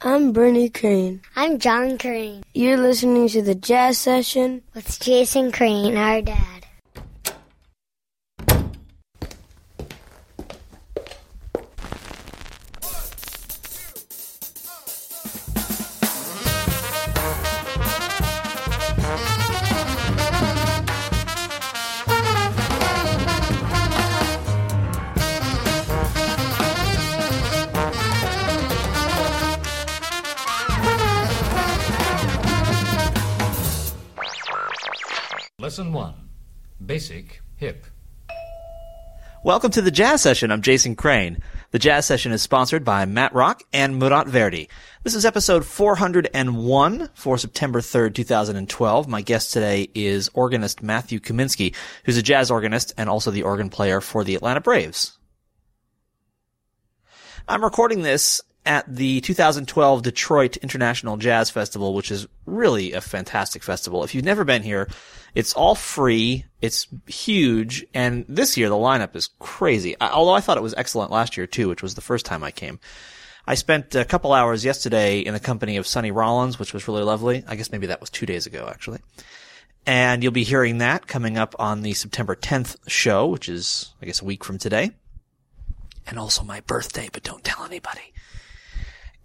I'm Bernie Crane. I'm John Crane. You're listening to the Jazz Session with Jason Crane, our dad. Welcome to the Jazz Session. I'm Jason Crane. The Jazz Session is sponsored by Matt Rock and Murat Verdi. This is episode 401 for September 3rd, 2012. My guest today is organist Matthew Kaminski, who's a jazz organist and also the organ player for the Atlanta Braves. I'm recording this at the 2012 Detroit International Jazz Festival, which is really a fantastic festival. If you've never been here, it's all free. It's huge. And this year the lineup is crazy. Although I thought it was excellent last year too, which was the first time I came. I spent a couple hours yesterday in the company of Sonny Rollins, which was really lovely. I guess maybe that was two days ago, actually. And you'll be hearing that coming up on the September 10th show, which is, I guess, a week from today. And also my birthday, but don't tell anybody.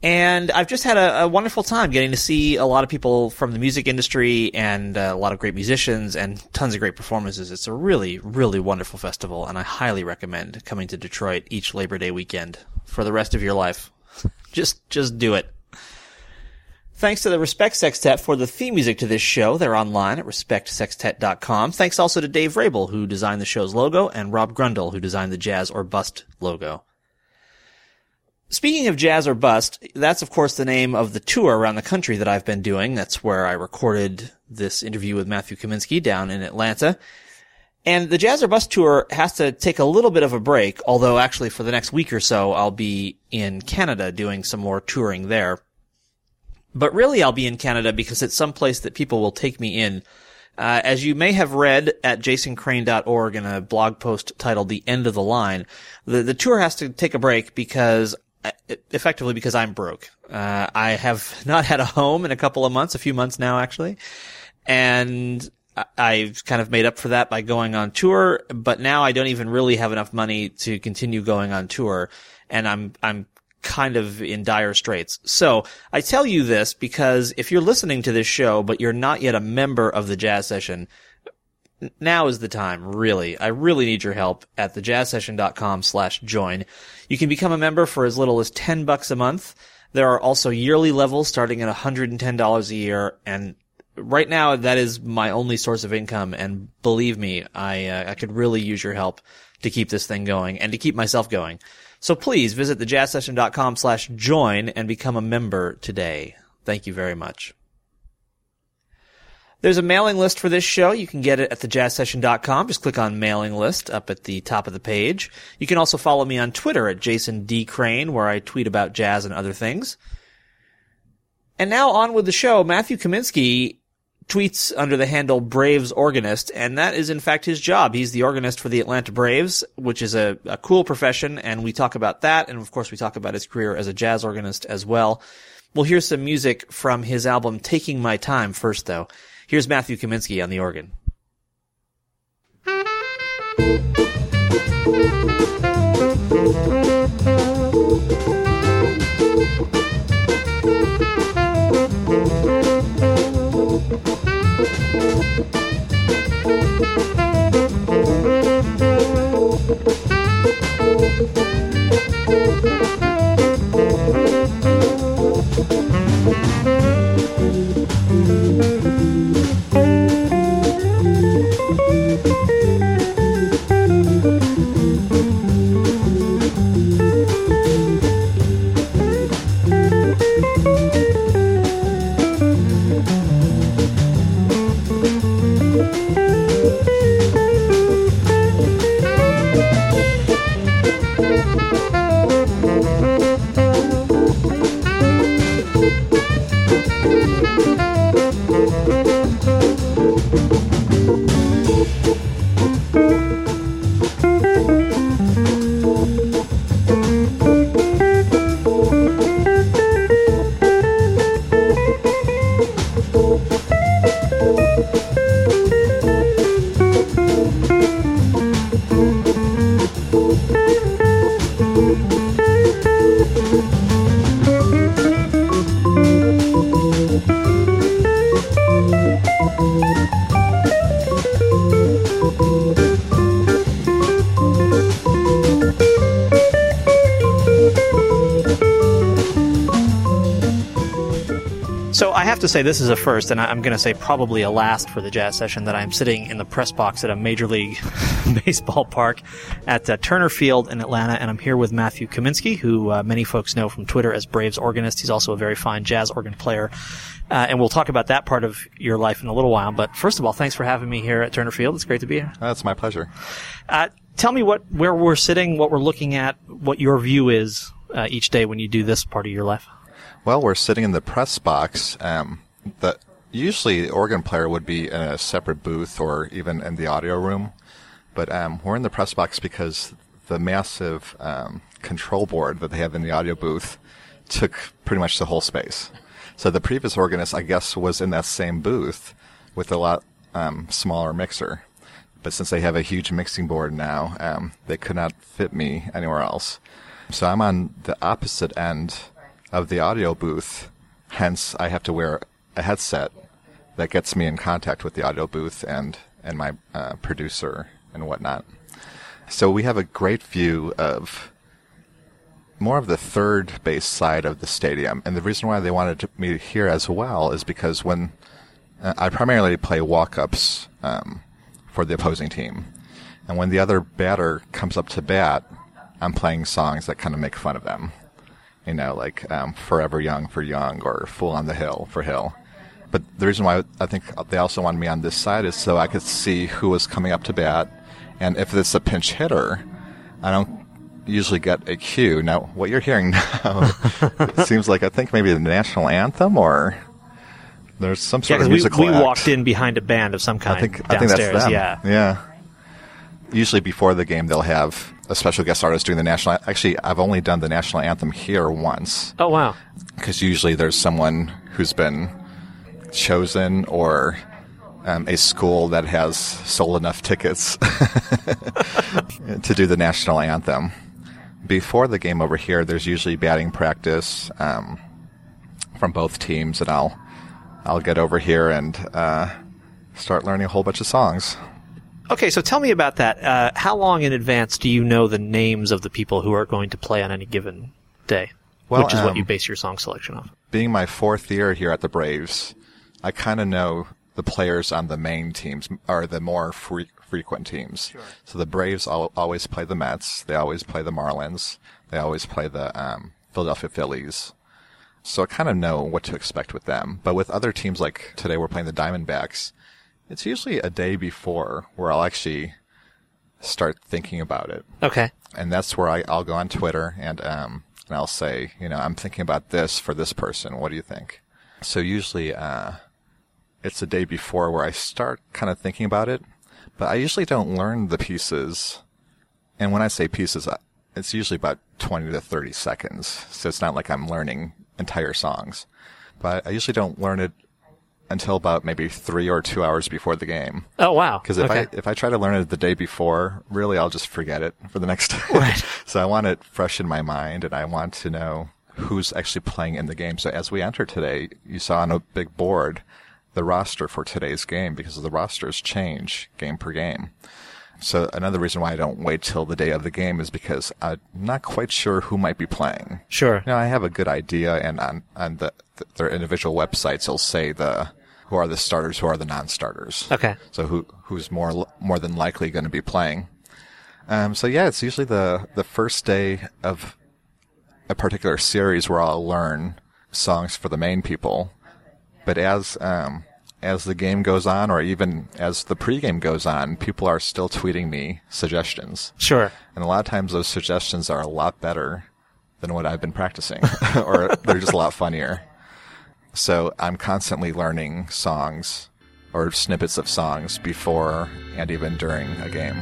And I've just had a, a, wonderful time getting to see a lot of people from the music industry and uh, a lot of great musicians and tons of great performances. It's a really, really wonderful festival, and I highly recommend coming to Detroit each Labor Day weekend for the rest of your life. just, just do it. Thanks to the Respect Sextet for the theme music to this show. They're online at respectsextet.com. Thanks also to Dave Rabel, who designed the show's logo, and Rob Grundle, who designed the Jazz or Bust logo. Speaking of Jazz or Bust, that's of course the name of the tour around the country that I've been doing. That's where I recorded this interview with Matthew Kaminski down in Atlanta. And the Jazz or Bust tour has to take a little bit of a break, although actually for the next week or so I'll be in Canada doing some more touring there. But really I'll be in Canada because it's some place that people will take me in. Uh, as you may have read at jasoncrane.org in a blog post titled The End of the Line, the, the tour has to take a break because effectively because I'm broke. Uh, I have not had a home in a couple of months, a few months now actually, and I've kind of made up for that by going on tour, but now I don't even really have enough money to continue going on tour, and I'm I'm kind of in dire straits. So I tell you this because if you're listening to this show but you're not yet a member of the jazz session, now is the time, really. I really need your help at thejazzsession.com slash join. You can become a member for as little as 10 bucks a month. There are also yearly levels starting at $110 a year. And right now, that is my only source of income. And believe me, I, uh, I could really use your help to keep this thing going and to keep myself going. So please visit thejazzsession.com slash join and become a member today. Thank you very much. There's a mailing list for this show. You can get it at thejazzsession.com. Just click on mailing list up at the top of the page. You can also follow me on Twitter at Jason D. Crane, where I tweet about jazz and other things. And now on with the show. Matthew Kaminski tweets under the handle Braves Organist, and that is in fact his job. He's the organist for the Atlanta Braves, which is a, a cool profession, and we talk about that, and of course we talk about his career as a jazz organist as well. We'll hear some music from his album Taking My Time first though. Here's Matthew Kaminski on the organ. Thank you. To say this is a first, and I'm going to say probably a last for the jazz session that I'm sitting in the press box at a Major League Baseball park at uh, Turner Field in Atlanta, and I'm here with Matthew Kaminski, who uh, many folks know from Twitter as Braves organist. He's also a very fine jazz organ player, uh, and we'll talk about that part of your life in a little while. But first of all, thanks for having me here at Turner Field. It's great to be here. That's my pleasure. Uh, tell me what where we're sitting, what we're looking at, what your view is uh, each day when you do this part of your life. Well, we're sitting in the press box. Um, the usually the organ player would be in a separate booth or even in the audio room, but um, we're in the press box because the massive um, control board that they have in the audio booth took pretty much the whole space. So the previous organist, I guess, was in that same booth with a lot um, smaller mixer. But since they have a huge mixing board now, um, they could not fit me anywhere else. So I'm on the opposite end of the audio booth. Hence, I have to wear a headset that gets me in contact with the audio booth and and my uh, producer and whatnot. So we have a great view of more of the third base side of the stadium. And the reason why they wanted me here as well is because when uh, I primarily play walk-ups um, for the opposing team, and when the other batter comes up to bat, I'm playing songs that kind of make fun of them. You know, like um, "Forever Young" for Young or "Fool on the Hill" for Hill. But the reason why I think they also wanted me on this side is so I could see who was coming up to bat, and if it's a pinch hitter, I don't usually get a cue. Now, what you're hearing now seems like I think maybe the national anthem or there's some Yeah, sort of because musical we, we act. walked in behind a band of some kind I think downstairs. I think that's them. Yeah. yeah. Usually before the game, they'll have a special guest artist doing the national. Actually, I've only done the national anthem here once Oh wow. because usually there's someone who's been chosen or um, a school that has sold enough tickets to do the national anthem. Before the game over here, there's usually batting practice um, from both teams, and I'll I'll get over here and uh, start learning a whole bunch of songs. Okay, so tell me about that. Uh, how long in advance do you know the names of the people who are going to play on any given day? Well, which is what um, you base your song selection off. being my fourth year here at the Braves, I kind of know the players on the main teams or the more fre- frequent teams. So the Braves al- always play the Mets. They always play the Marlins. They always play the um, Philadelphia Phillies. So I kind of know what to expect with them. But with other teams like today, we're playing the Diamondbacks. It's usually a day before where I'll actually start thinking about it Okay. and that's where I, I'll go on Twitter and um, and I'll say, you know, I'm thinking about this for this person. What do you think? So usually, uh, it's the day before where I start kind of thinking about it, but I usually don't learn the pieces. And when I say pieces, uh, it's usually about 20 to 30 seconds. So it's not like I'm learning entire songs, but I usually don't learn it until about maybe three or two hours before the game. Oh wow. Because if okay. I if I try to learn it the day before, really I'll just forget it for the next day. Right. so I want it fresh in my mind, and I want to know who's actually playing in the game. So as we enter today, you saw on a big board the roster for today's game because the rosters change game per game. So another reason why I don't wait till the day of the game is because I'm not quite sure who might be playing. sure. Now I have a good idea, and on on the, th their individual websites, they'll say the who are the starters, who are the non-starters. Okay. So who who's more more than likely going to be playing? Um, so yeah, it's usually the the first day of a particular series where I'll learn songs for the main people. But as um, as the game goes on, or even as the pregame goes on, people are still tweeting me suggestions. Sure. And a lot of times those suggestions are a lot better than what I've been practicing, or they're just a lot funnier. So I'm constantly learning songs or snippets of songs before and even during a game.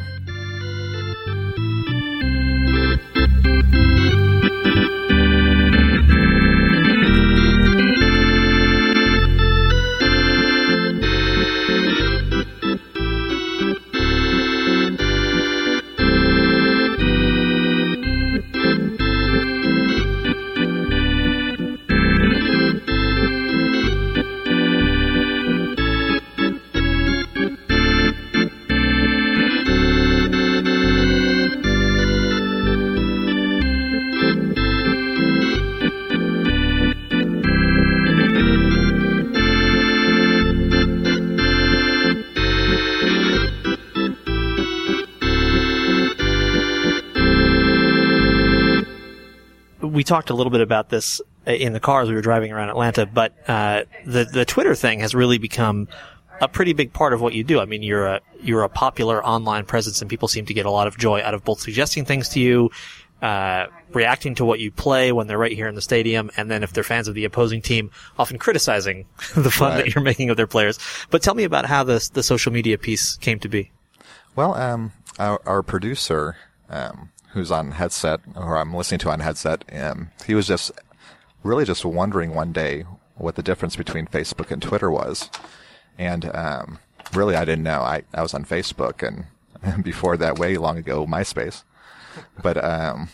Talked a little bit about this in the car as we were driving around Atlanta, but uh, the the Twitter thing has really become a pretty big part of what you do. I mean, you're a you're a popular online presence, and people seem to get a lot of joy out of both suggesting things to you, uh, reacting to what you play when they're right here in the stadium, and then if they're fans of the opposing team, often criticizing the fun Right. that you're making of their players. But tell me about how the the social media piece came to be. Well, um, our, our producer, um, who's on headset, or I'm listening to on headset, um, he was just really just wondering one day what the difference between Facebook and Twitter was. And, um, really I didn't know. I, I was on Facebook and before that way long ago, MySpace. But, um,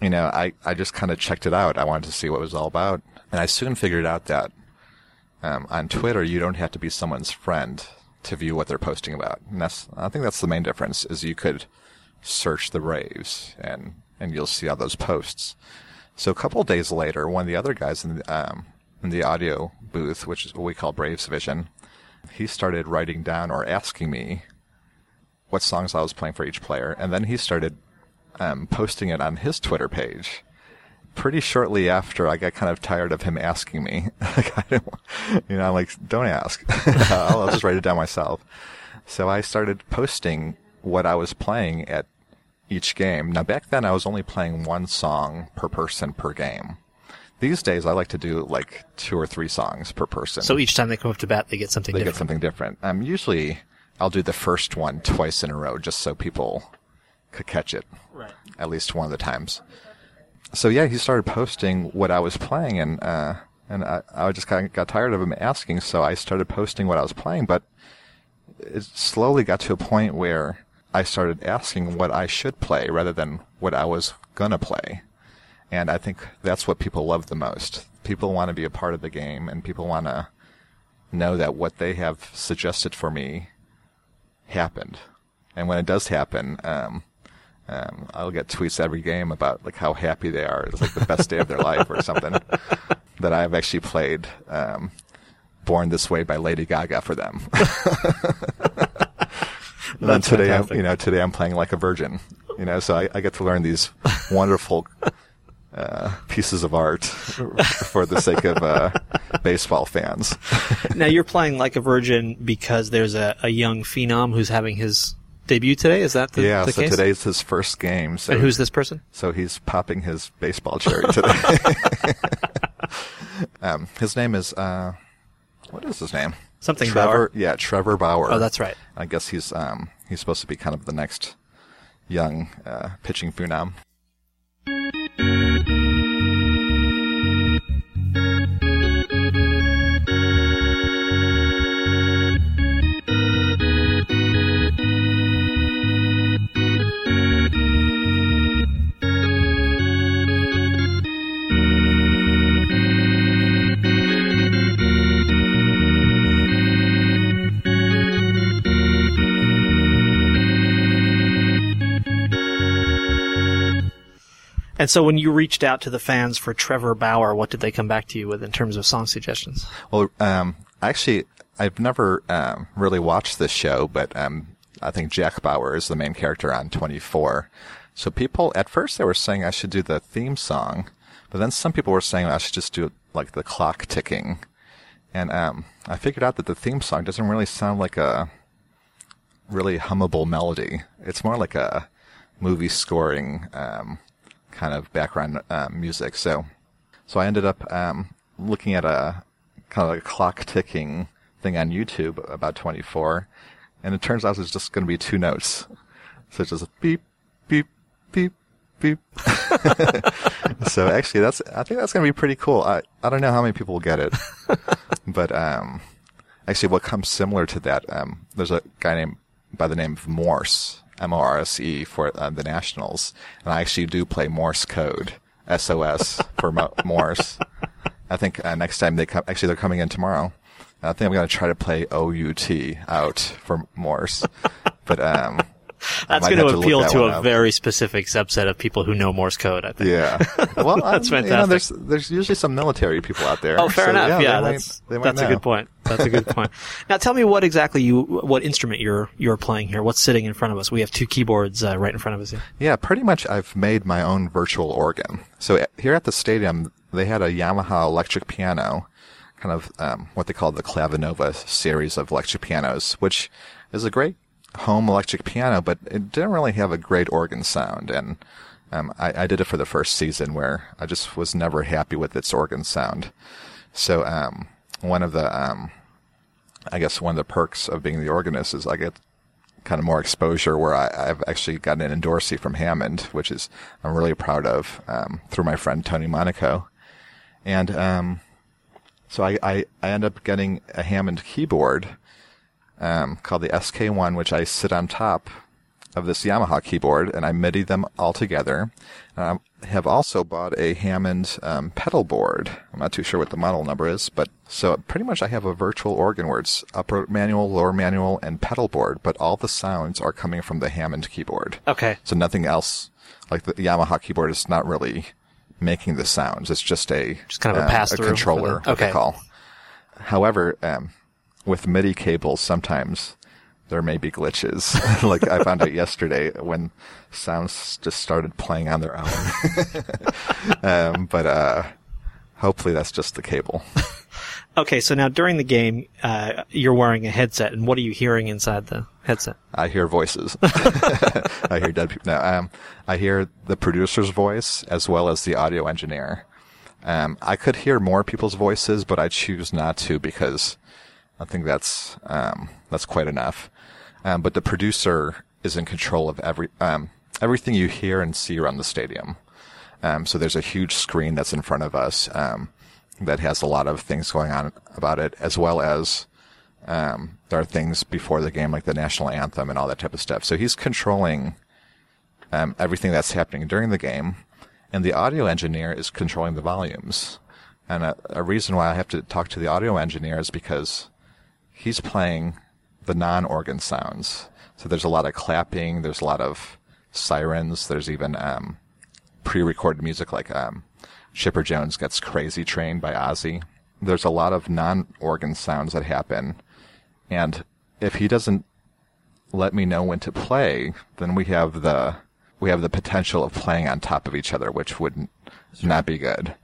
you know, I, I just kind of checked it out. I wanted to see what it was all about. And I soon figured out that, um, on Twitter, you don't have to be someone's friend to view what they're posting about. And that's, I think that's the main difference is you could search the Braves and, and you'll see all those posts. So a couple days later, one of the other guys in the, um, in the audio booth, which is what we call Braves Vision, he started writing down or asking me what songs I was playing for each player. And then he started, um, posting it on his Twitter page pretty shortly after, I got kind of tired of him asking me. you know, I'm like, don't ask. I'll just write it down myself. So I started posting what I was playing at each game. Now back then I was only playing one song per person per game. These days I like to do like two or three songs per person. So each time they come up to bat, they get something they different. get something different. Um, usually I'll do the first one twice in a row just so people could catch it. Right. At least one of the times. So yeah, he started posting what I was playing and, uh, and I, I just kind of got tired of him asking, so I started posting what I was playing, but it slowly got to a point where I started asking what I should play rather than what I was gonna play. And I think that's what people love the most. People want to be a part of the game and people want to know that what they have suggested for me happened. And when it does happen, um, um, I'll get tweets every game about like how happy they are. It's like the best day of their life or something. That I've actually played um, "Born This Way" by Lady Gaga for them. and today, I'm, you know, today I'm playing like a virgin. You know, so I, I get to learn these wonderful uh, pieces of art for the sake of uh, baseball fans. now you're playing like a virgin because there's a, a young phenom who's having his debut today. Is that the, yeah, the so case? today's his first game. So and who's this person? So he's popping his baseball cherry today. um, his name is uh, what is his name? Something Trevor. Bauer. Yeah, Trevor Bauer. Oh, that's right. I guess he's um, he's supposed to be kind of the next young uh, pitching phenom. And so when you reached out to the fans for Trevor Bauer, what did they come back to you with in terms of song suggestions? Well, um, actually, I've never um, really watched this show, but um, I think Jack Bauer is the main character on 24. So people, at first, they were saying I should do the theme song, but then some people were saying I should just do like the clock ticking. And um, I figured out that the theme song doesn't really sound like a really hummable melody. It's more like a movie scoring um, kind of background uh, music. So, so I ended up um, looking at a kind of a clock ticking thing on YouTube about 24, and it turns out it's just going to be two notes. So it's just beep, beep, beep, beep. so actually, that's I think that's going to be pretty cool. I I don't know how many people will get it, but um, actually, what comes similar to that, um, there's a guy named by the name of Morse, M O R S E for uh, the Nationals, and I actually do play Morse code, S O S for Mo- Morse. I think uh, next time they come, actually they're coming in tomorrow. I think I'm going to try to play O U T out for Morse, but um, That's going to to appeal that to a very specific subset of people who know Morse code. I think. Yeah. Well, That's um, You know, fantastic. there's there's usually some military people out there. Oh, fair so, enough. Yeah, might- that's might that's a good point. That's a good point. Now, tell me what exactly you what instrument you're you're playing here. What's sitting in front of us? We have two keyboards uh, right in front of us here. Yeah, pretty much. I've made my own virtual organ. So uh, here at the stadium, they had a Yamaha electric piano, kind of um, what they call the Clavinova series of electric pianos, which is a great home electric piano, but it didn't really have a great organ sound. And um, I, I did it for the first season, where I just was never happy with its organ sound. So um, one of the, um, I guess one of the perks of being the organist is I get kind of more exposure where I, I've actually gotten an endorsee from Hammond, which is I'm really proud of um, through my friend Tony Monaco. And um, so I, I, I end up getting a Hammond keyboard um, called the SK1, which I sit on top of this Yamaha keyboard and I MIDI them all together. And I have also bought a Hammond um, pedal board. I'm not too sure what the model number is, but so pretty much I have a virtual organ where it's upper manual, lower manual, and pedal board, but all the sounds are coming from the Hammond keyboard. Okay. So nothing else, like the Yamaha keyboard is not really making the sounds. It's just a Just kind of a um, pass-through controller, the- what they okay. call. However, um, with MIDI cables, sometimes there may be glitches. like I found out yesterday when sounds just started playing on their own. um, but uh, hopefully that's just the cable. Okay. So now during the game, uh, you're wearing a headset, and what are you hearing inside the headset? I hear voices. I hear dead people. No, um, I hear the producer's voice as well as the audio engineer. Um, I could hear more people's voices, but I choose not to because I think that's um, that's quite enough. Um, but the producer is in control of every um, everything you hear and see around the stadium. Um, so there's a huge screen that's in front of us um, that has a lot of things going on about it, as well as um, there are things before the game like the national anthem and all that type of stuff. So he's controlling um, everything that's happening during the game, and the audio engineer is controlling the volumes. And a, a reason why I have to talk to the audio engineer is because he's playing the non-organ sounds. So there's a lot of clapping, there's a lot of sirens, there's even um, pre-recorded music like um, Chipper Jones gets Crazy Train by Ozzy. There's a lot of non-organ sounds that happen, and if he doesn't let me know when to play, then we have the we have the potential of playing on top of each other, which would not be good.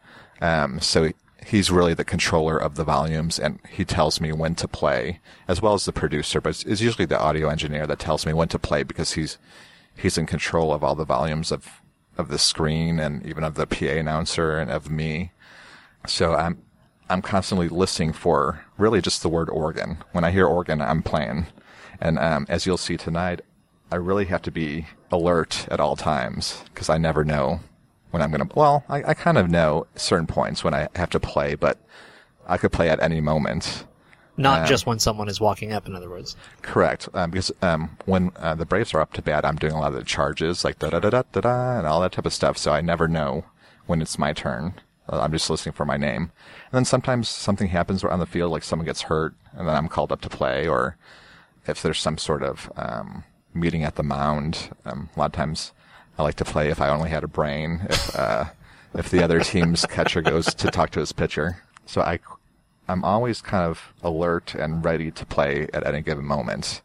Um, so he's really the controller of the volumes, and he tells me when to play, as well as the producer. But it's, usually the audio engineer that tells me when to play because he's he's in control of all the volumes of of the screen and even of the PA announcer and of me. So I'm I'm constantly listening for really just the word organ. When I hear organ, I'm playing. And um, as you'll see tonight, I really have to be alert at all times because I never know when I'm going to. Well, I, I kind of know certain points when I have to play, but I could play at any moment. Not just when someone is walking up. In other words. Correct, um, because um, when uh, the Braves are up to bat, I'm doing a lot of the charges, like da da da da da da, and all that type of stuff. So I never know when it's my turn. Uh, I'm just listening for my name, and then sometimes something happens on the field, like someone gets hurt, and then I'm called up to play, or if there's some sort of um, meeting at the mound. Um, a lot of times, I like to play if I only had a brain. If uh, if the other team's catcher goes to talk to his pitcher, so I I'm always kind of alert and ready to play at any given moment.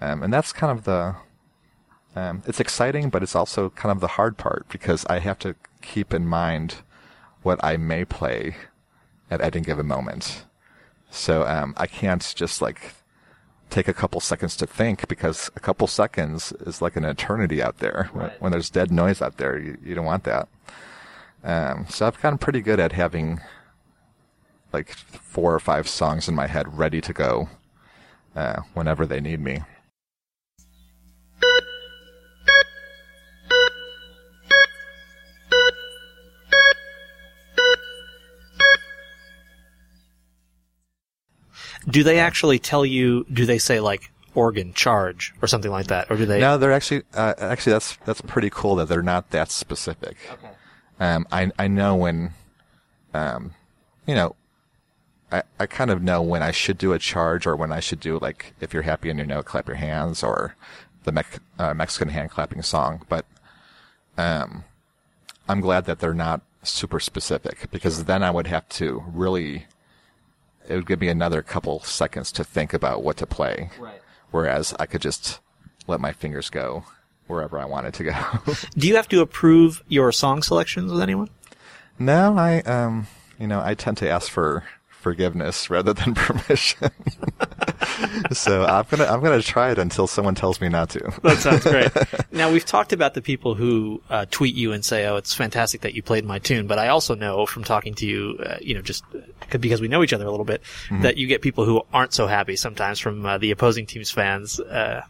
Um, and that's kind of the, um, it's exciting, but it's also kind of the hard part because I have to keep in mind what I may play at any given moment. So, um, I can't just like take a couple seconds to think because a couple seconds is like an eternity out there. When, when there's dead noise out there, you, you don't want that. Um, so I've gotten pretty good at having like four or five songs in my head ready to go uh, whenever they need me. Do they actually tell you? Do they say like organ charge or something like that, or do they? No, they're actually uh, actually that's that's pretty cool that they're not that specific. Okay. Um, I I know when, um, you know, I I kind of know when I should do a charge or when I should do like if you're happy in your note, clap your hands, or the Mex- uh, Mexican hand clapping song, but um, I'm glad that they're not super specific because then I would have to really. It would give me another couple seconds to think about what to play. Right. Whereas I could just let my fingers go wherever I wanted to go. Do you have to approve your song selections with anyone? no, I um, you know, I tend to ask for forgiveness rather than permission. so I'm gonna I'm gonna try it until someone tells me not to. That sounds great. now we've talked about the people who uh, tweet you and say, "Oh, it's fantastic that you played my tune," but I also know from talking to you, uh, you know, just uh, because we know each other a little bit, that you get people who aren't so happy sometimes from uh, the opposing team's fans. Uh,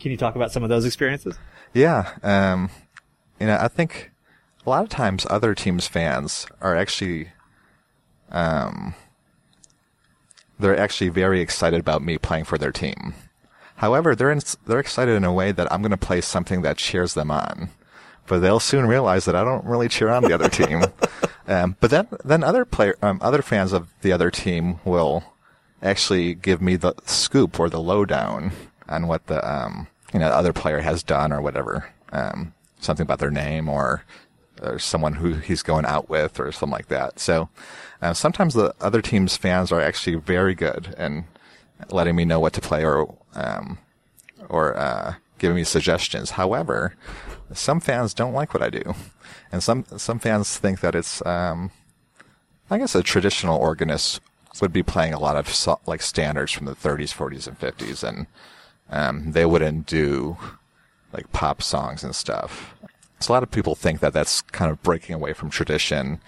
can you talk about some of those experiences? Yeah, um, you know, I think a lot of times other teams' fans are actually, um, they're actually very excited about me playing for their team. However, they're in, they're excited in a way that I'm going to play something that cheers them on. But they'll soon realize that I don't really cheer on the other team. Um, but then, then other player, um, other fans of the other team will actually give me the scoop or the lowdown on what the, um, you know, other player has done or whatever. Um, something about their name or, or someone who he's going out with or something like that. So, uh, sometimes the other team's fans are actually very good and letting me know what to play or, um, or, uh, giving me suggestions. However, some fans don't like what I do. And some, some fans think that it's, um, I guess a traditional organist would be playing a lot of so, like standards from the 30s, 40s, and 50s, and um, they wouldn't do like pop songs and stuff. So a lot of people think that that's kind of breaking away from tradition.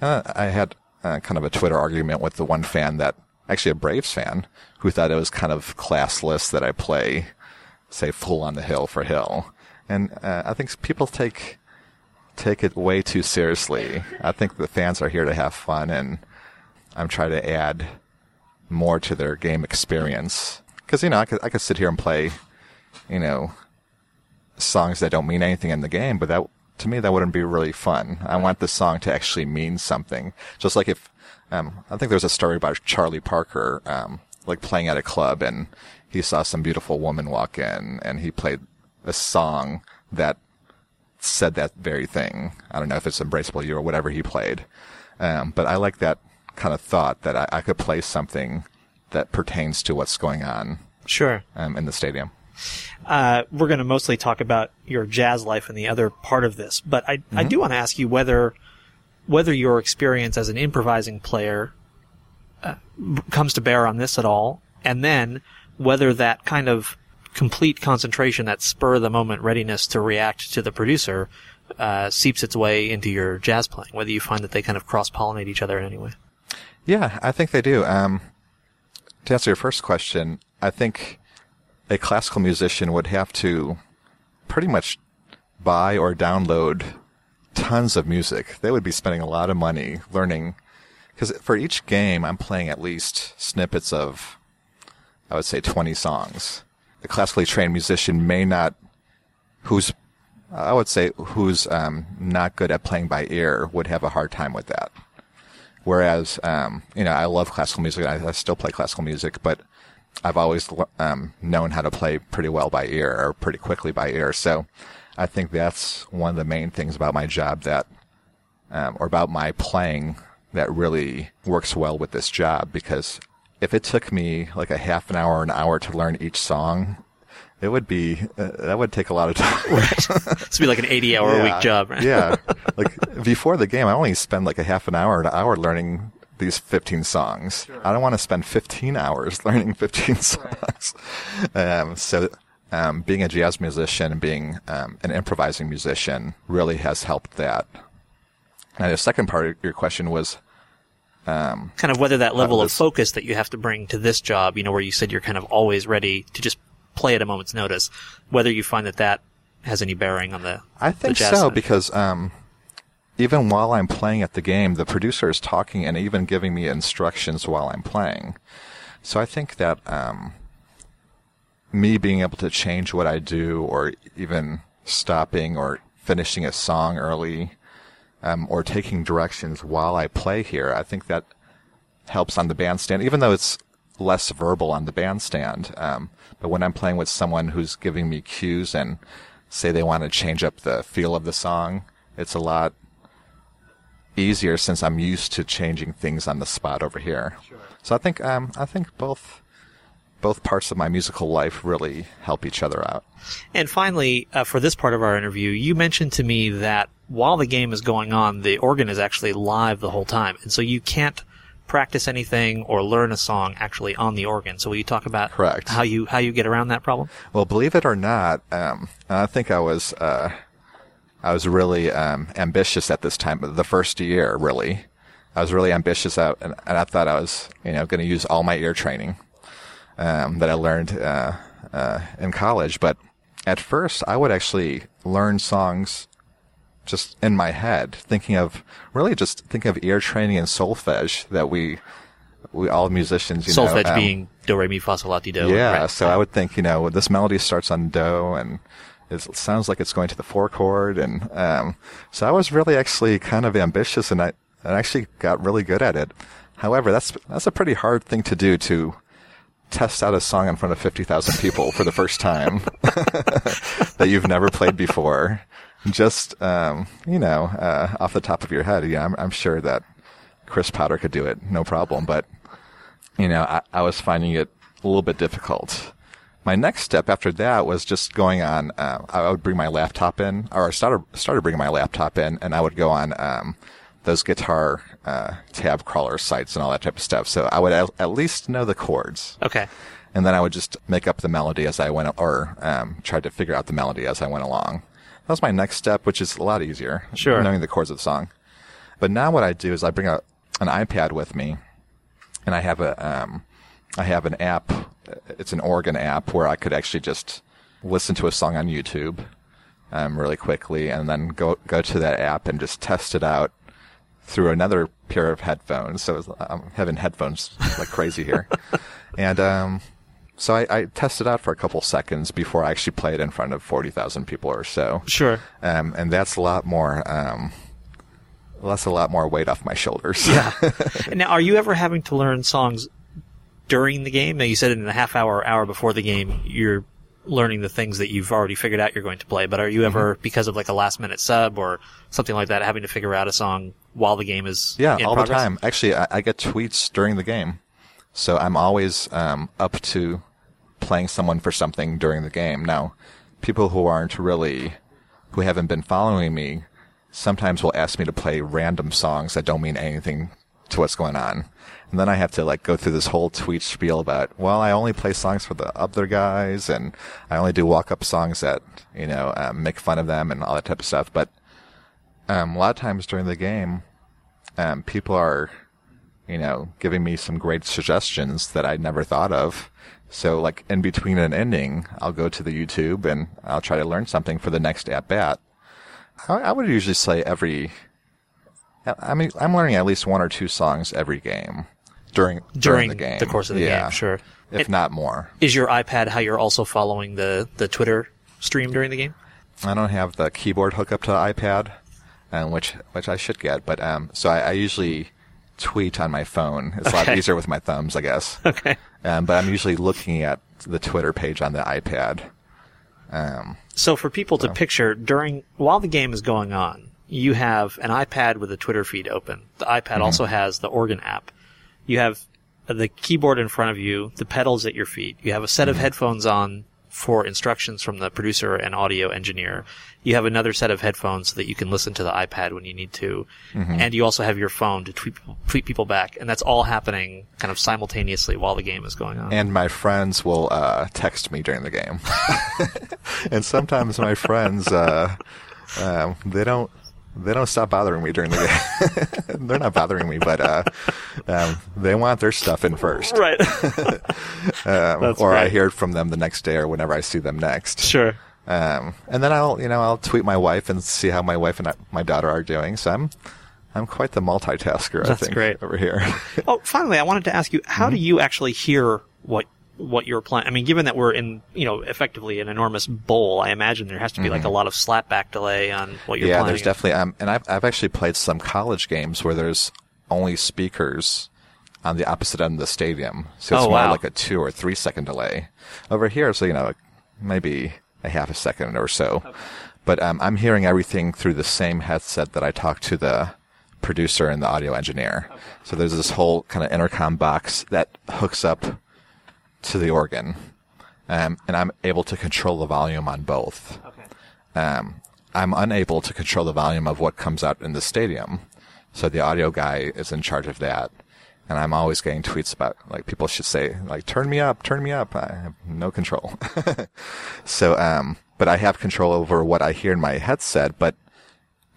Uh, I had uh, kind of a Twitter argument with the one fan that actually a Braves fan who thought it was kind of classless that I play, say, "Fool on the Hill" for Hill, and uh, I think people take take it way too seriously. I think the fans are here to have fun, and I'm trying to add more to their game experience. Because you know, I could I could sit here and play, you know, songs that don't mean anything in the game, but that to me that wouldn't be really fun. I want the song to actually mean something. Just like if um, I think there's a story about Charlie Parker, um, like playing at a club and he saw some beautiful woman walk in and he played a song that said that very thing. I don't know if it's Embraceable You or whatever he played. Um, but I like that kind of thought that I, I could play something that pertains to what's going on Sure. um, in the stadium. Uh, we're going to mostly talk about your jazz life and the other part of this, but I, I do want to ask you whether whether your experience as an improvising player uh, comes to bear on this at all, and then whether that kind of complete concentration, that spur of the moment readiness to react to the producer, uh, seeps its way into your jazz playing. Whether you find that they kind of cross pollinate each other in any way. Yeah, I think they do. Um, to answer your first question, I think a classical musician would have to pretty much buy or download tons of music. They would be spending a lot of money learning, because for each game, I'm playing at least snippets of, I would say, 20 songs. A classically trained musician may not, who's, I would say, who's um, not good at playing by ear, would have a hard time with that. Whereas, um, you know, I love classical music. I, I still play classical music, but I've always um, known how to play pretty well by ear or pretty quickly by ear. So I think that's one of the main things about my job that, um, or about my playing that really works well with this job because if it took me like a half an hour, an hour to learn each song, it would be, uh, that would take a lot of time. This would be like an eighty-hour a week job, right? yeah. Like before the game, I only spend like a half an hour, an hour learning these 15 songs. I don't want to spend 15 hours learning 15 songs. Um, so, um, being a jazz musician and being um, an improvising musician really has helped that. And the second part of your question was, kind of whether that level of was- focus that you have to bring to this job, you know, where you said you're kind of always ready to just play at a moment's notice, whether you find that that has any bearing on the I the think jazz so side. because um, even while I'm playing at the game, the producer is talking and even giving me instructions while I'm playing. So I think that um, me being able to change what I do, or even stopping or finishing a song early, um, or taking directions while I play here, I think that helps on the bandstand. Even though it's less verbal on the bandstand. Um, but when I'm playing with someone who's giving me cues and say they want to change up the feel of the song, it's a lot easier since I'm used to changing things on the spot over here. So I think um, I think both both parts of my musical life really help each other out. And finally, uh, for this part of our interview, you mentioned to me that while the game is going on, the organ is actually live the whole time, and so you can't practice anything or learn a song actually on the organ. So will you talk about Correct. how you how you get around that problem? Well, believe it or not, um, I think I was uh, I was really um, ambitious at this time. The first year, really, I was really ambitious out, and, and I thought I was you know going to use all my ear training um, that I learned uh, uh, in college. But at first, I would actually learn songs just in my head, thinking of really just thinking of ear training and solfege that we we all musicians you Solfege know, um, being do re mi fa sol la ti do. yeah, right? so I would think, you know, this melody starts on do and it sounds like it's going to the four chord. And, um, so I was really actually kind of ambitious and I, I actually got really good at it. However, that's, that's a pretty hard thing to do to test out a song in front of 50,000 people for the first time that you've never played before. Just, um, you know, uh, off the top of your head. Yeah, I'm, I'm sure that Chris Potter could do it, no problem. But you know, I, I was finding it a little bit difficult. My next step after that was just going on. Uh, I would bring my laptop in, or I started started bringing my laptop in, and I would go on um, those guitar uh, tab crawler sites and all that type of stuff. So I would at, at least know the chords, Okay. and then I would just make up the melody as I went, or um, try to figure out the melody as I went along. That was my next step, which is a lot easier. Sure. knowing the chords of the song. But now what I do is I bring a, an iPad with me, and I have a um, I have an app. It's an organ app where I could actually just listen to a song on YouTube um, really quickly, and then go go to that app and just test it out through another pair of headphones. So I'm having headphones like crazy here, and um, so I, I tested out for a couple seconds before I actually played in front of forty thousand people or so. Sure. Um, and that's a lot more. Um, that's a lot more weight off my shoulders. Yeah. Now, are you ever having to learn songs during the game? Now, you said in the half hour or hour before the game, you're learning the things that you've already figured out you're going to play. But are you ever, Mm-hmm. because of like a last minute sub or something like that, having to figure out a song while the game is Yeah, all progress? the time. Actually, I, I get tweets during the game, so I'm always um, up to playing someone for something during the game. Now, people who aren't really, who haven't been following me, sometimes will ask me to play random songs that don't mean anything to what's going on. And then I have to like go through this whole tweet spiel about, well, I only play songs for the other guys and I only do walk up songs that, you know, um, make fun of them and all that type of stuff. But, um, a lot of times during the game, um, people are, you know, giving me some great suggestions that I never thought of. So, like in between an ending, I'll go to the YouTube and I'll try to learn something for the next at bat. I, I would usually say every. I mean, I'm learning at least one or two songs every game during During the game, the course of the yeah, game, sure. if It- not more. Is your iPad how you're also following the, the Twitter stream during the game? I don't have the keyboard hookup to the iPad, um, which which I should get. But um, so I, I usually tweet on my phone. It's a lot easier with my thumbs, I guess. Okay. Um, but I'm usually looking at the Twitter page on the iPad. Um, So for people to picture during while the game is going on, you have an iPad with a Twitter feed open. The iPad also has the organ app. You have the keyboard in front of you, the pedals at your feet. You have a set of headphones on for instructions from the producer and audio engineer. You have another set of headphones so that you can listen to the iPad when you need to. And you also have your phone to tweet, tweet people back. And that's all happening kind of simultaneously while the game is going on. and my friends will uh, text me during the game, and sometimes my friends uh, um, they don't they don't stop bothering me during the game. They're not bothering me, but uh, um, they want their stuff in first, right. um, or I hear from them the next day or whenever I see them next. sure. Um, and then I'll, you know, I'll tweet my wife and see how my wife and I, my daughter are doing. So I'm, I'm quite the multitasker. I That's think great. over here. Oh, finally, I wanted to ask you, how Mm-hmm. do you actually hear what what you're playing? I mean, given that we're in, you know, effectively an enormous bowl, I imagine there has to be like a lot of slapback delay on what you're Mm-hmm. yeah, playing. there's definitely. Um, and I've I've actually played some college games where there's only speakers on the opposite end of the stadium. So it's Oh, more wow. like a two or three second delay. Over here, so you know, maybe a half a second or so. But um, I'm hearing everything through the same headset that I talk to the producer and the audio engineer. So there's this whole kind of intercom box that hooks up to the organ, um, and I'm able to control the volume on both. Um, I'm unable to control the volume of what comes out in the stadium, so the audio guy is in charge of that. And I'm always getting tweets about like people should say like turn me up, turn me up. I have no control. so um, but I have control over what I hear in my headset. But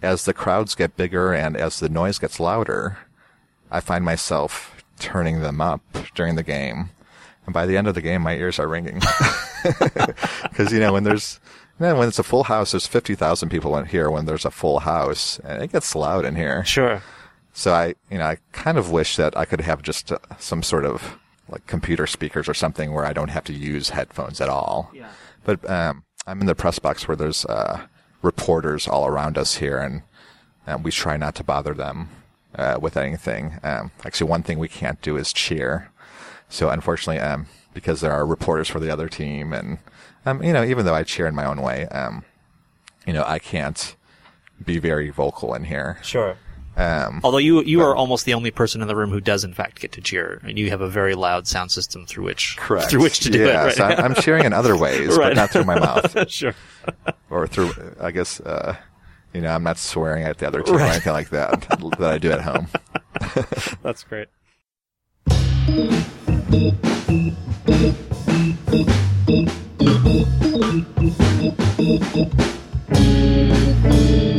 as the crowds get bigger and as the noise gets louder, I find myself turning them up during the game. And by the end of the game, my ears are ringing. Because, you know, when there's, man, when it's a full house, there's 50,000 people in here. When there's a full house, and it gets loud in here. Sure. So I, you know, I kind of wish that I could have just uh, some sort of like computer speakers or something where I don't have to use headphones at all. Yeah. But um, I'm in the press box where there's uh, reporters all around us here, and um, we try not to bother them uh, with anything. Um, actually, one thing we can't do is cheer. So unfortunately, um, because there are reporters for the other team, and um, you know, even though I cheer in my own way, um, you know, I can't be very vocal in here. Sure. Um, Although you you are almost the only person in the room who does in fact get to cheer, and you have a very loud sound system through which Correct. through which to do yeah, it. so I'm, I'm cheering in other ways, Right. but not through my mouth sure. or through. I guess uh, you know I'm not swearing at the other team or Right. anything like that that I do at home. That's great. So let's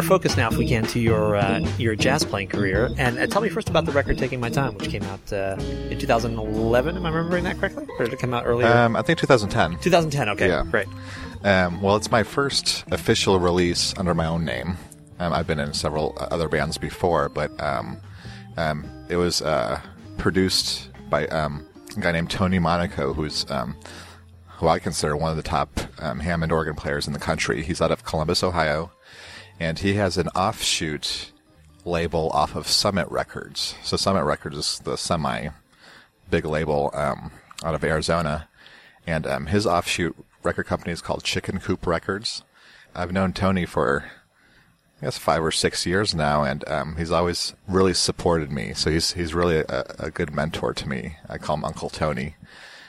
our focus now, if we can, to your uh, your jazz playing career, and uh, tell me first about the record "Taking My Time," which came out uh, in 2011. Am I remembering that correctly, or did it come out earlier? Um, I think 2010. 2010. Okay, yeah. great. Um, well, it's my first official release under my own name. Um, I've been in several uh, other bands before, but um, um, it was uh, produced by um, a guy named Tony Monaco, who's um, who I consider one of the top um, Hammond organ players in the country. He's out of Columbus, Ohio, and he has an offshoot label off of Summit Records. So Summit Records is the semi big label um, out of Arizona, and um, his offshoot record company is called Chicken Coop Records. I've known Tony for I guess five or six years now, and um, he's always really supported me. So he's he's really a, a good mentor to me. I call him Uncle Tony,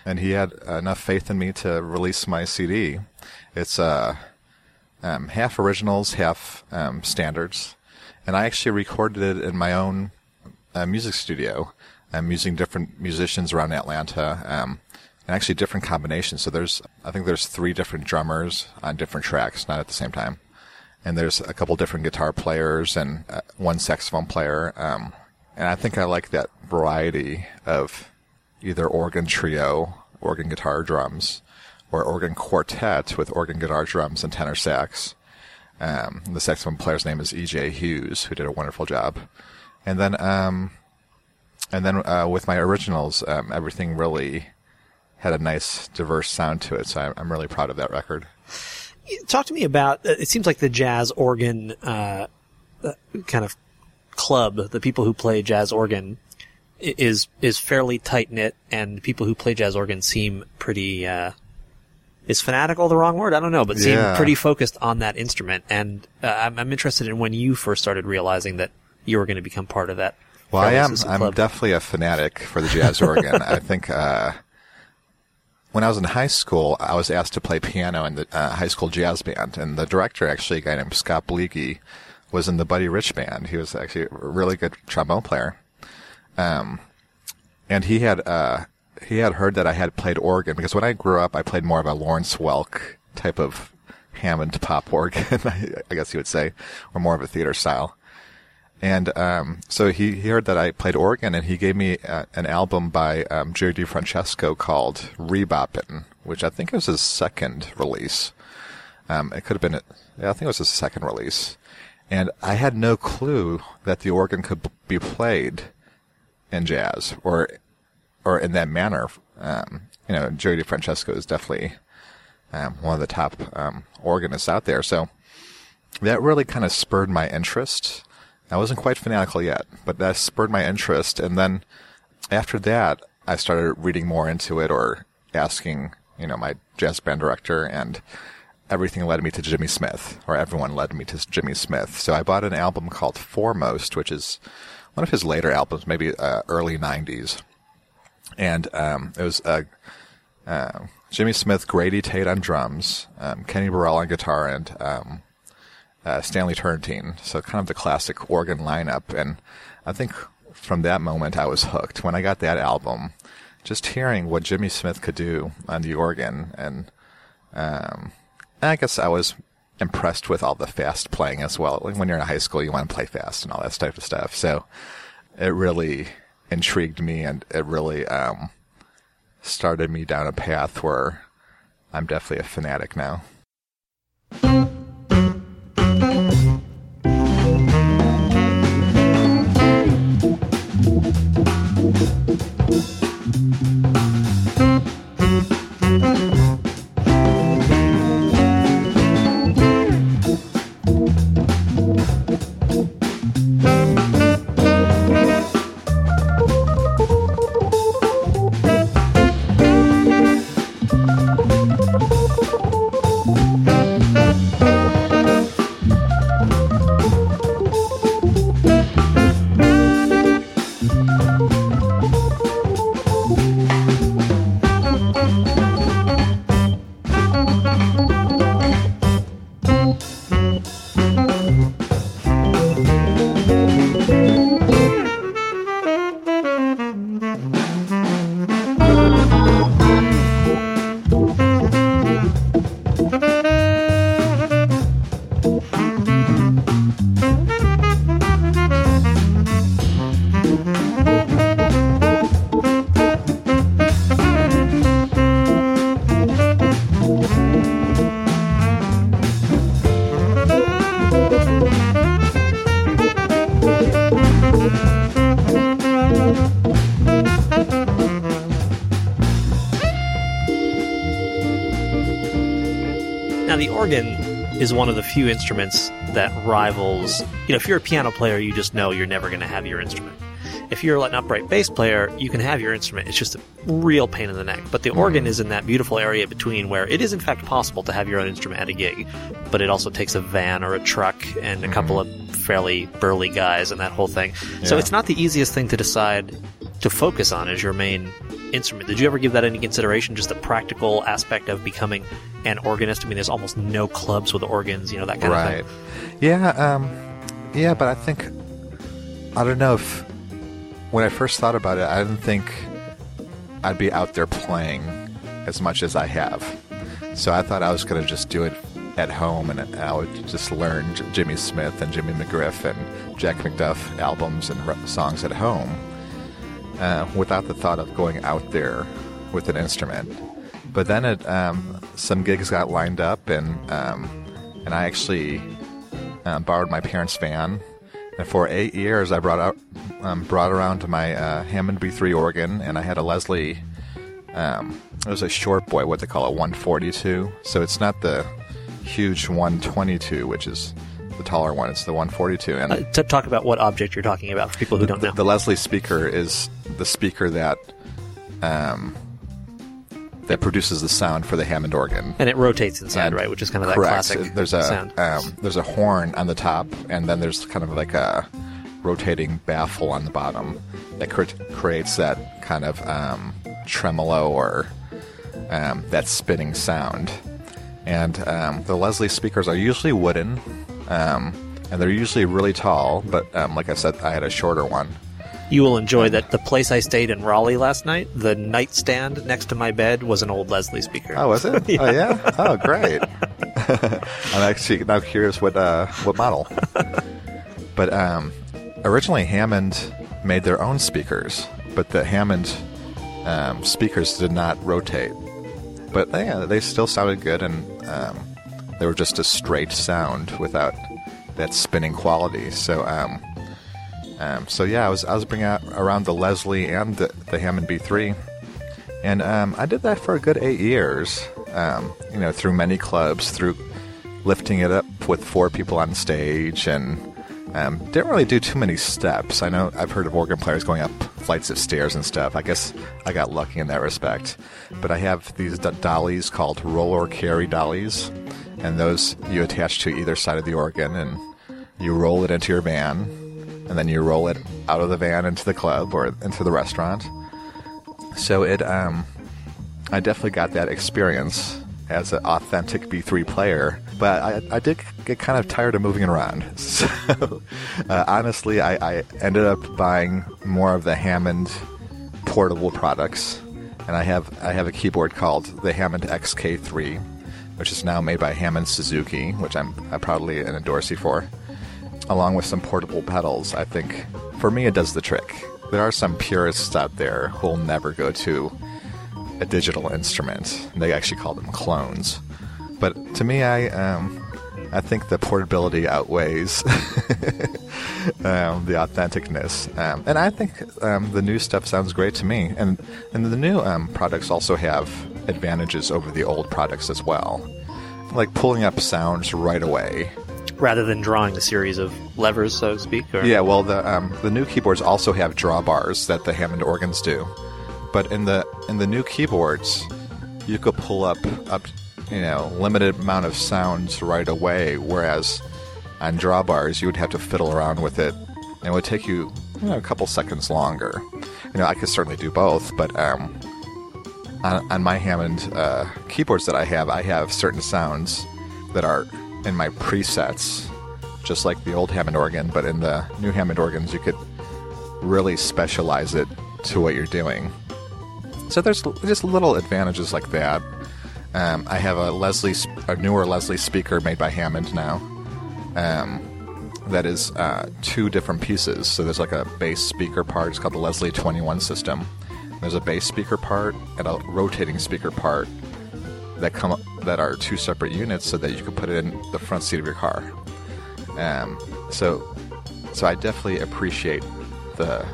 and he had enough faith in me to release my CD. It's uh, um, half originals, half um, standards, and I actually recorded it in my own uh, music studio. I'm using different musicians around Atlanta, um, and actually different combinations. So there's, I think there's three different drummers on different tracks, not at the same time, and there's a couple different guitar players and uh, one saxophone player. Um, and I think I like that variety of either organ trio, organ guitar drums, or organ quartet with organ guitar drums and tenor sax. Um, the saxophone player's name is E.J. Hughes, who did a wonderful job. And then, um, and then uh, with my originals, um, everything really had a nice, diverse sound to it. So I'm, I'm really proud of that record. talk to me about. Uh, it seems like the jazz organ uh, uh, kind of club, the people who play jazz organ, is is fairly tight knit, and people who play jazz organ seem pretty. Uh, is fanatical the wrong word? I don't know, but seem Yeah. pretty focused on that instrument. And uh, I'm, I'm interested in when you first started realizing that you were going to become part of that. Well, I am. I'm club. definitely a fanatic for the jazz organ. I think uh, when I was in high school, I was asked to play piano in the uh, high school jazz band, and the director, actually, a guy named Scott Bleaky, was in the Buddy Rich band. He was actually a really good trombone player, um, and he had uh, he had heard that I had played organ because when I grew up, I played more of a Lawrence Welk type of Hammond pop organ, I guess you would say, or more of a theater style. And um, so he, he heard that I played organ, and he gave me uh, an album by um, Joey DeFrancesco called Reboppin', which I think was his second release. Um, it could have been, a- yeah, I think it was his second release. And I had no clue that the organ could b- be played in jazz or or in that manner. Um, you know, Joey DeFrancesco is definitely um, one of the top um, organists out there. So that really kind of spurred my interest. I wasn't quite fanatical yet, but that spurred my interest. And then after that, I started reading more into it or asking, you know, my jazz band director and everything led me to Jimmy Smith, or everyone led me to Jimmy Smith. So I bought an album called Fourmost, which is one of his later albums, maybe uh, early 90s. And um, it was uh, uh, Jimmy Smith, Grady Tate on drums, um, Kenny Burrell on guitar, and um, uh, Stanley Turrentine. So kind of the classic organ lineup. And I think from that moment I was hooked. When I got that album, just hearing what Jimmy Smith could do on the organ, and um, I guess I was impressed with all the fast playing as well. Like when you're in high school, you want to play fast and all that type of stuff. So it really intrigued me, and it really um, started me down a path where I'm definitely a fanatic now. Is one of the few instruments that rivals. You know, if you're a piano player, you just know you're never going to have your instrument. If you're an upright bass player, you can have your instrument. It's just a real pain in the neck. But the organ is in that beautiful area between where it is, in fact, possible to have your own instrument at a gig, but it also takes a van or a truck and a couple of fairly burly guys and that whole thing. So it's not the easiest thing to decide to focus on as your main instrument. Did you ever give that any consideration? Just the practical aspect of becoming an organist. I mean, there's almost no clubs with organs, you know, that kind right. of thing. Yeah, um, yeah, but I think I don't know if when I first thought about it, I didn't think I'd be out there playing as much as I have. So I thought I was going to just do it at home, and I would just learn Jimmy Smith and Jimmy McGriff and Jack McDuff albums and songs at home, uh, without the thought of going out there with an instrument. But then it, um, some gigs got lined up, and um, and I actually uh, borrowed my parents' van, and for eight years I brought out um, brought around my uh, Hammond B3 organ, and I had a Leslie. Um, it was a short boy, what they call a 142. So it's not the huge 122, which is the taller one. It's the 142, and Uh, to talk about what object you're talking about for people who don't know. the, the Leslie speaker is the speaker that um, that produces the sound for the Hammond organ. and it rotates inside, And- right? Which is kind of that Correct. classic There's a sound. um, there's a horn on the top, and then there's kind of like a rotating baffle on the bottom that cre- creates that kind of um, tremolo or um, that spinning sound. And um, the Leslie speakers are usually wooden, um, and they're usually really tall. But um, like I said, I had a shorter one. You will enjoy that. The place I stayed in Raleigh last night, the nightstand next to my bed was an old Leslie speaker. Oh, was it? Oh, yeah. Oh, great. I'm actually now curious what uh, what model. but um, originally Hammond made their own speakers, but the Hammond um, speakers did not rotate. But yeah, they still sounded good, and um, they were just a straight sound without that spinning quality. So. Um, um, so yeah, I was I was bringing out around the Leslie and the, the Hammond B3, and um, I did that for a good eight years. Um, you know, through many clubs, through lifting it up with four people on stage, and um, didn't really do too many steps. I know I've heard of organ players going up flights of stairs and stuff. I guess I got lucky in that respect. But I have these do- dollies called roller carry dollies, and those you attach to either side of the organ, and you roll it into your van, and then you roll it out of the van into the club or into the restaurant. So it, um, I definitely got that experience as an authentic B3 player, but I, I did get kind of tired of moving around. So uh, honestly, I, I ended up buying more of the Hammond portable products, and I have I have a keyboard called the Hammond XK3, which is now made by Hammond Suzuki, which I'm, I'm proudly an endorsee for along with some portable pedals, I think for me it does the trick. There are some purists out there who'll never go to a digital instrument. They actually call them clones. But to me, I um, I think the portability outweighs um, the authenticness, um, and I think um, the new stuff sounds great to me. And and the new um, products also have advantages over the old products as well, like pulling up sounds right away. Rather than drawing a series of levers, so to speak. Or? Yeah, well, the um, the new keyboards also have drawbars that the Hammond organs do, but in the in the new keyboards, you could pull up up you know limited amount of sounds right away, whereas on drawbars you would have to fiddle around with it, and it would take you, you know, a couple seconds longer. You know, I could certainly do both, but um, on, on my Hammond uh, keyboards that I have, I have certain sounds that are in my presets, just like the old Hammond organ, but in the new Hammond organs, you could really specialize it to what you're doing. So there's just little advantages like that. Um, I have a Leslie, a newer Leslie speaker made by Hammond now. Um, that is uh, two different pieces. So there's like a bass speaker part. It's called the Leslie 21 system. There's a bass speaker part and a rotating speaker part that come up, that are two separate units, so that you can put it in the front seat of your car. Um, so, so I definitely appreciate the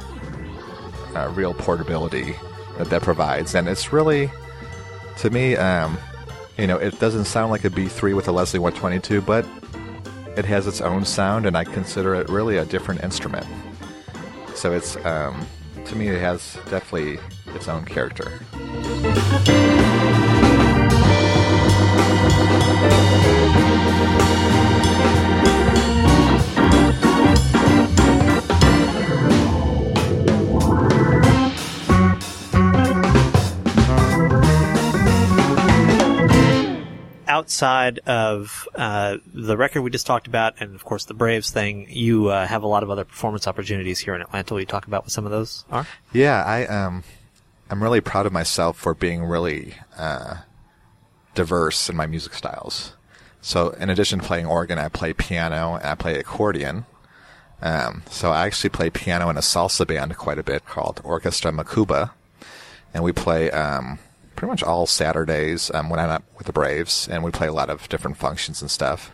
uh, real portability that that provides, and it's really, to me, um, you know, it doesn't sound like a B3 with a Leslie 122, but it has its own sound, and I consider it really a different instrument. So it's, um, to me, it has definitely its own character. outside of uh, the record we just talked about, and of course the Braves thing, you uh, have a lot of other performance opportunities here in Atlanta. Will you talk about what some of those are? Yeah, I um, I'm really proud of myself for being really uh, diverse in my music styles. So, in addition to playing organ, I play piano and I play accordion. Um, so, I actually play piano in a salsa band quite a bit called Orchestra Macuba, and we play um, pretty much all Saturdays um, when I'm up with the Braves, and we play a lot of different functions and stuff.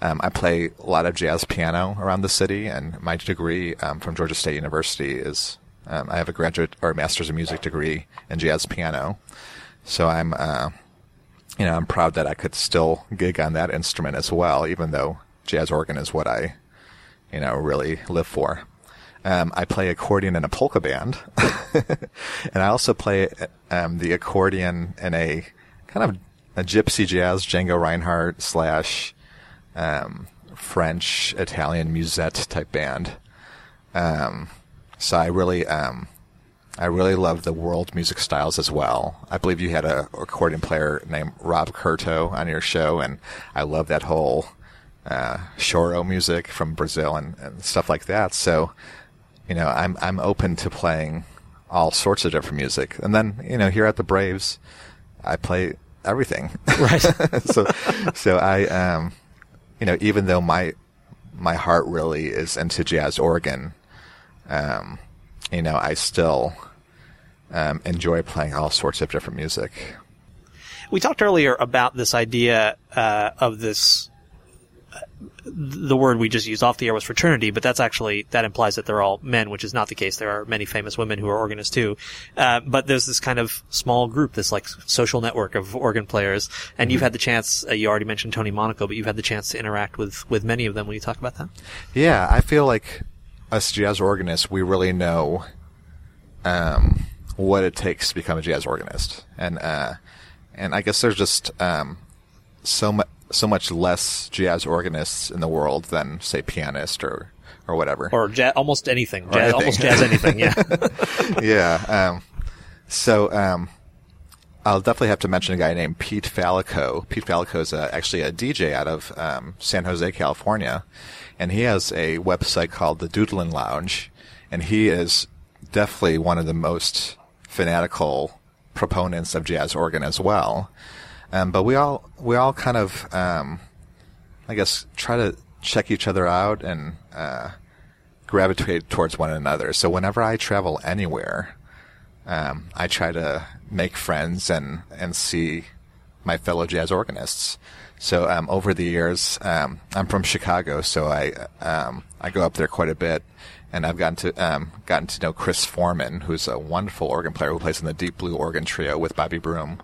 Um, I play a lot of jazz piano around the city, and my degree um, from Georgia State University is um, I have a graduate or a master's of music degree in jazz piano. So I'm uh, you know, I'm proud that I could still gig on that instrument as well, even though jazz organ is what I, you know, really live for. Um, I play accordion in a polka band, and I also play um, the accordion in a kind of a gypsy jazz Django Reinhardt slash um, French Italian musette type band. Um, so I really, um, I really love the world music styles as well. I believe you had a accordion player named Rob Curto on your show, and I love that whole uh, choro music from Brazil and, and stuff like that. So you know, I'm I'm open to playing all sorts of different music. And then, you know, here at the Braves, I play everything. Right. so so I um you know, even though my my heart really is into jazz organ, um, you know, I still um, enjoy playing all sorts of different music. We talked earlier about this idea uh, of this the word we just used off the air was fraternity, but that's actually that implies that they're all men, which is not the case. There are many famous women who are organists too. Uh, but there's this kind of small group, this like social network of organ players, and mm-hmm. you've had the chance. Uh, you already mentioned Tony Monaco, but you've had the chance to interact with with many of them. When you talk about that, yeah, I feel like us jazz organists, we really know um, what it takes to become a jazz organist, and uh, and I guess there's just um, so much so much less jazz organists in the world than say pianist or or whatever or ja- almost anything, jazz, anything. almost jazz anything. Yeah, yeah. Um, so um, I'll definitely have to mention a guy named Pete Fallico. Pete Fallico is a, actually a DJ out of um, San Jose, California, and he has a website called the Doodlin Lounge, and he is definitely one of the most fanatical proponents of jazz organ as well. Um, but we all we all kind of, um, I guess, try to check each other out and uh, gravitate towards one another. So whenever I travel anywhere, um, I try to make friends and and see my fellow jazz organists. So um, over the years, um, I'm from Chicago, so I um, I go up there quite a bit, and I've gotten to um, gotten to know Chris Foreman, who's a wonderful organ player who plays in the Deep Blue Organ Trio with Bobby Broom.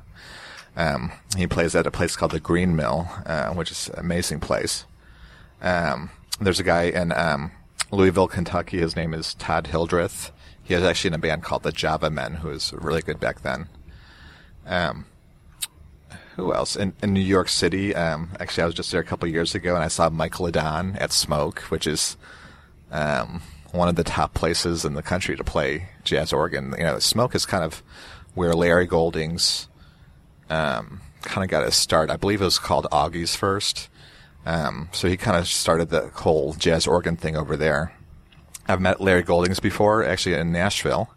Um, he plays at a place called the Green Mill, uh, which is an amazing place. Um, there's a guy in um, Louisville, Kentucky. His name is Todd Hildreth. He was actually in a band called the Java Men, who was really good back then. Um, who else? In, in New York City, um, actually, I was just there a couple years ago, and I saw Michael LeDonne at Smoke, which is um, one of the top places in the country to play jazz organ. You know, Smoke is kind of where Larry Goldings um, kind of got his start. I believe it was called Augie's first. Um, so he kind of started the whole jazz organ thing over there. I've met Larry Goldings before, actually in Nashville.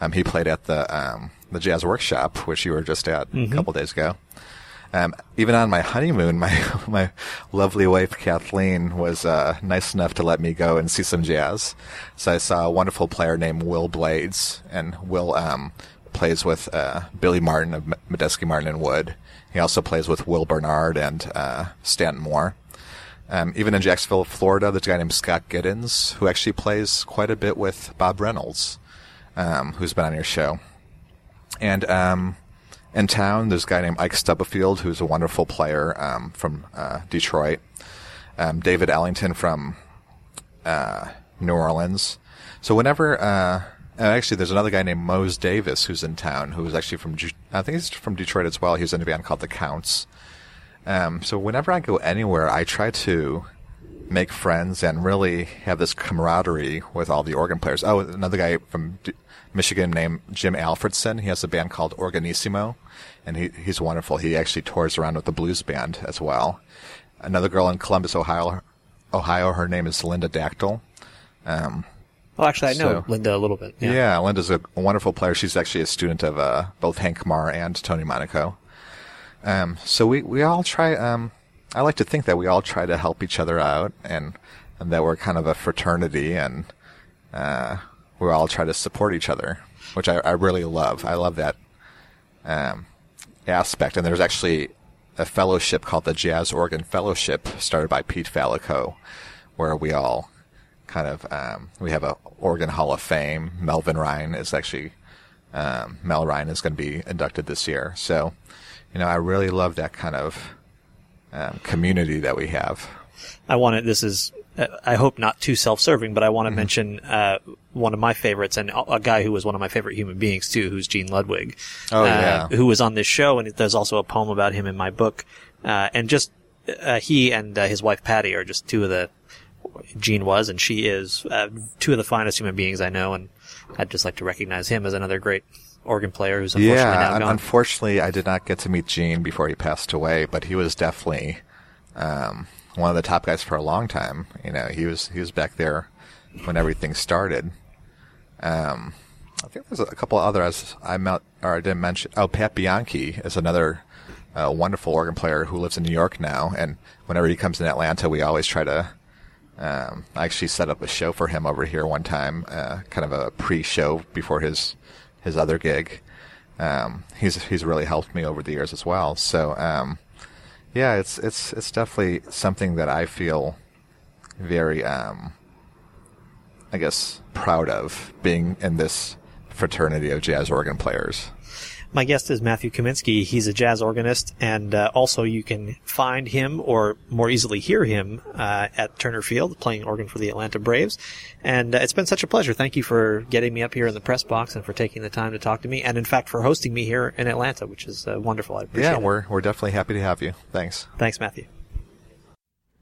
Um, he played at the um, the jazz workshop, which you were just at mm-hmm. a couple days ago. Um, even on my honeymoon, my my lovely wife Kathleen was uh, nice enough to let me go and see some jazz. So I saw a wonderful player named Will Blades, and Will um, plays with uh, Billy Martin of Medeski Martin and Wood. He also plays with Will Bernard and uh, Stanton Moore. Um, even in Jacksonville, Florida, there's a guy named Scott Giddens who actually plays quite a bit with Bob Reynolds, um, who's been on your show. And um, in town, there's a guy named Ike Stubblefield who's a wonderful player um, from uh, Detroit. Um, David Ellington from uh, New Orleans. So whenever uh, actually, there's another guy named Mose Davis who's in town, who's actually from, I think he's from Detroit as well. He's in a band called The Counts. Um, so whenever I go anywhere, I try to make friends and really have this camaraderie with all the organ players. Oh, another guy from D- Michigan named Jim Alfredson. He has a band called Organissimo, and he, he's wonderful. He actually tours around with the blues band as well. Another girl in Columbus, Ohio, Ohio. Her name is Linda Dachtyl. Um, well, actually, I know so, Linda a little bit. Yeah. yeah, Linda's a wonderful player. She's actually a student of uh, both Hank Marr and Tony Monaco. Um, so we, we all try. Um, I like to think that we all try to help each other out, and and that we're kind of a fraternity, and uh, we all try to support each other, which I, I really love. I love that um, aspect. And there's actually a fellowship called the Jazz Organ Fellowship, started by Pete Fallico, where we all kind of um, we have a Organ Hall of Fame. Melvin Rhyne is actually um, Mel Rhyne is going to be inducted this year. So, you know, I really love that kind of um, community that we have. I want to. This is. Uh, I hope not too self-serving, but I want to mention uh, one of my favorites and a guy who was one of my favorite human beings too, who's Gene Ludwig. Oh, uh, yeah. Who was on this show, and there's also a poem about him in my book. Uh, and just uh, he and uh, his wife Patty are just two of the. Gene was, and she is uh, two of the finest human beings I know, and I'd just like to recognize him as another great organ player who's unfortunately yeah, now gone. unfortunately, I did not get to meet Gene before he passed away, but he was definitely um, one of the top guys for a long time. You know, he was he was back there when everything started. Um, I think there's a couple others I met or I didn't mention. Oh, Pat Bianchi is another uh, wonderful organ player who lives in New York now, and whenever he comes in Atlanta, we always try to. Um, I actually set up a show for him over here one time, uh, kind of a pre-show before his his other gig. Um, he's he's really helped me over the years as well. So um, yeah, it's it's it's definitely something that I feel very um, I guess proud of being in this fraternity of jazz organ players. My guest is Matthew Kaminski. He's a jazz organist, and uh, also you can find him or more easily hear him uh, at Turner Field playing organ for the Atlanta Braves. And uh, it's been such a pleasure. Thank you for getting me up here in the press box and for taking the time to talk to me, and in fact for hosting me here in Atlanta, which is uh, wonderful. I appreciate Yeah, it. we're we're definitely happy to have you. Thanks. Thanks, Matthew.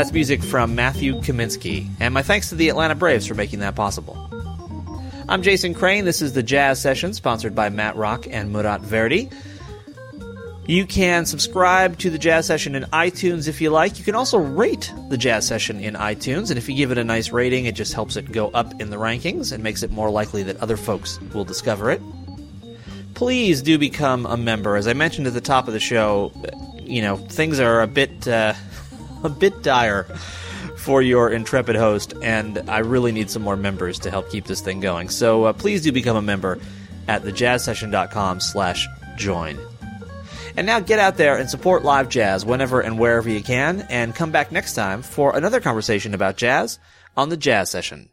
That's music from Matthew Kaminski, and my thanks to the Atlanta Braves for making that possible. I'm Jason Crane. This is the Jazz Session, sponsored by Matt Rock and Murat Verdi. You can subscribe to the Jazz Session in iTunes if you like. You can also rate the Jazz Session in iTunes, and if you give it a nice rating, it just helps it go up in the rankings and makes it more likely that other folks will discover it. Please do become a member. As I mentioned at the top of the show, you know, things are a bit uh, a bit dire for your intrepid host, and I really need some more members to help keep this thing going. So uh, please do become a member at thejazzsession.com slash join. And now get out there and support live jazz whenever and wherever you can, and come back next time for another conversation about jazz on the Jazz Session.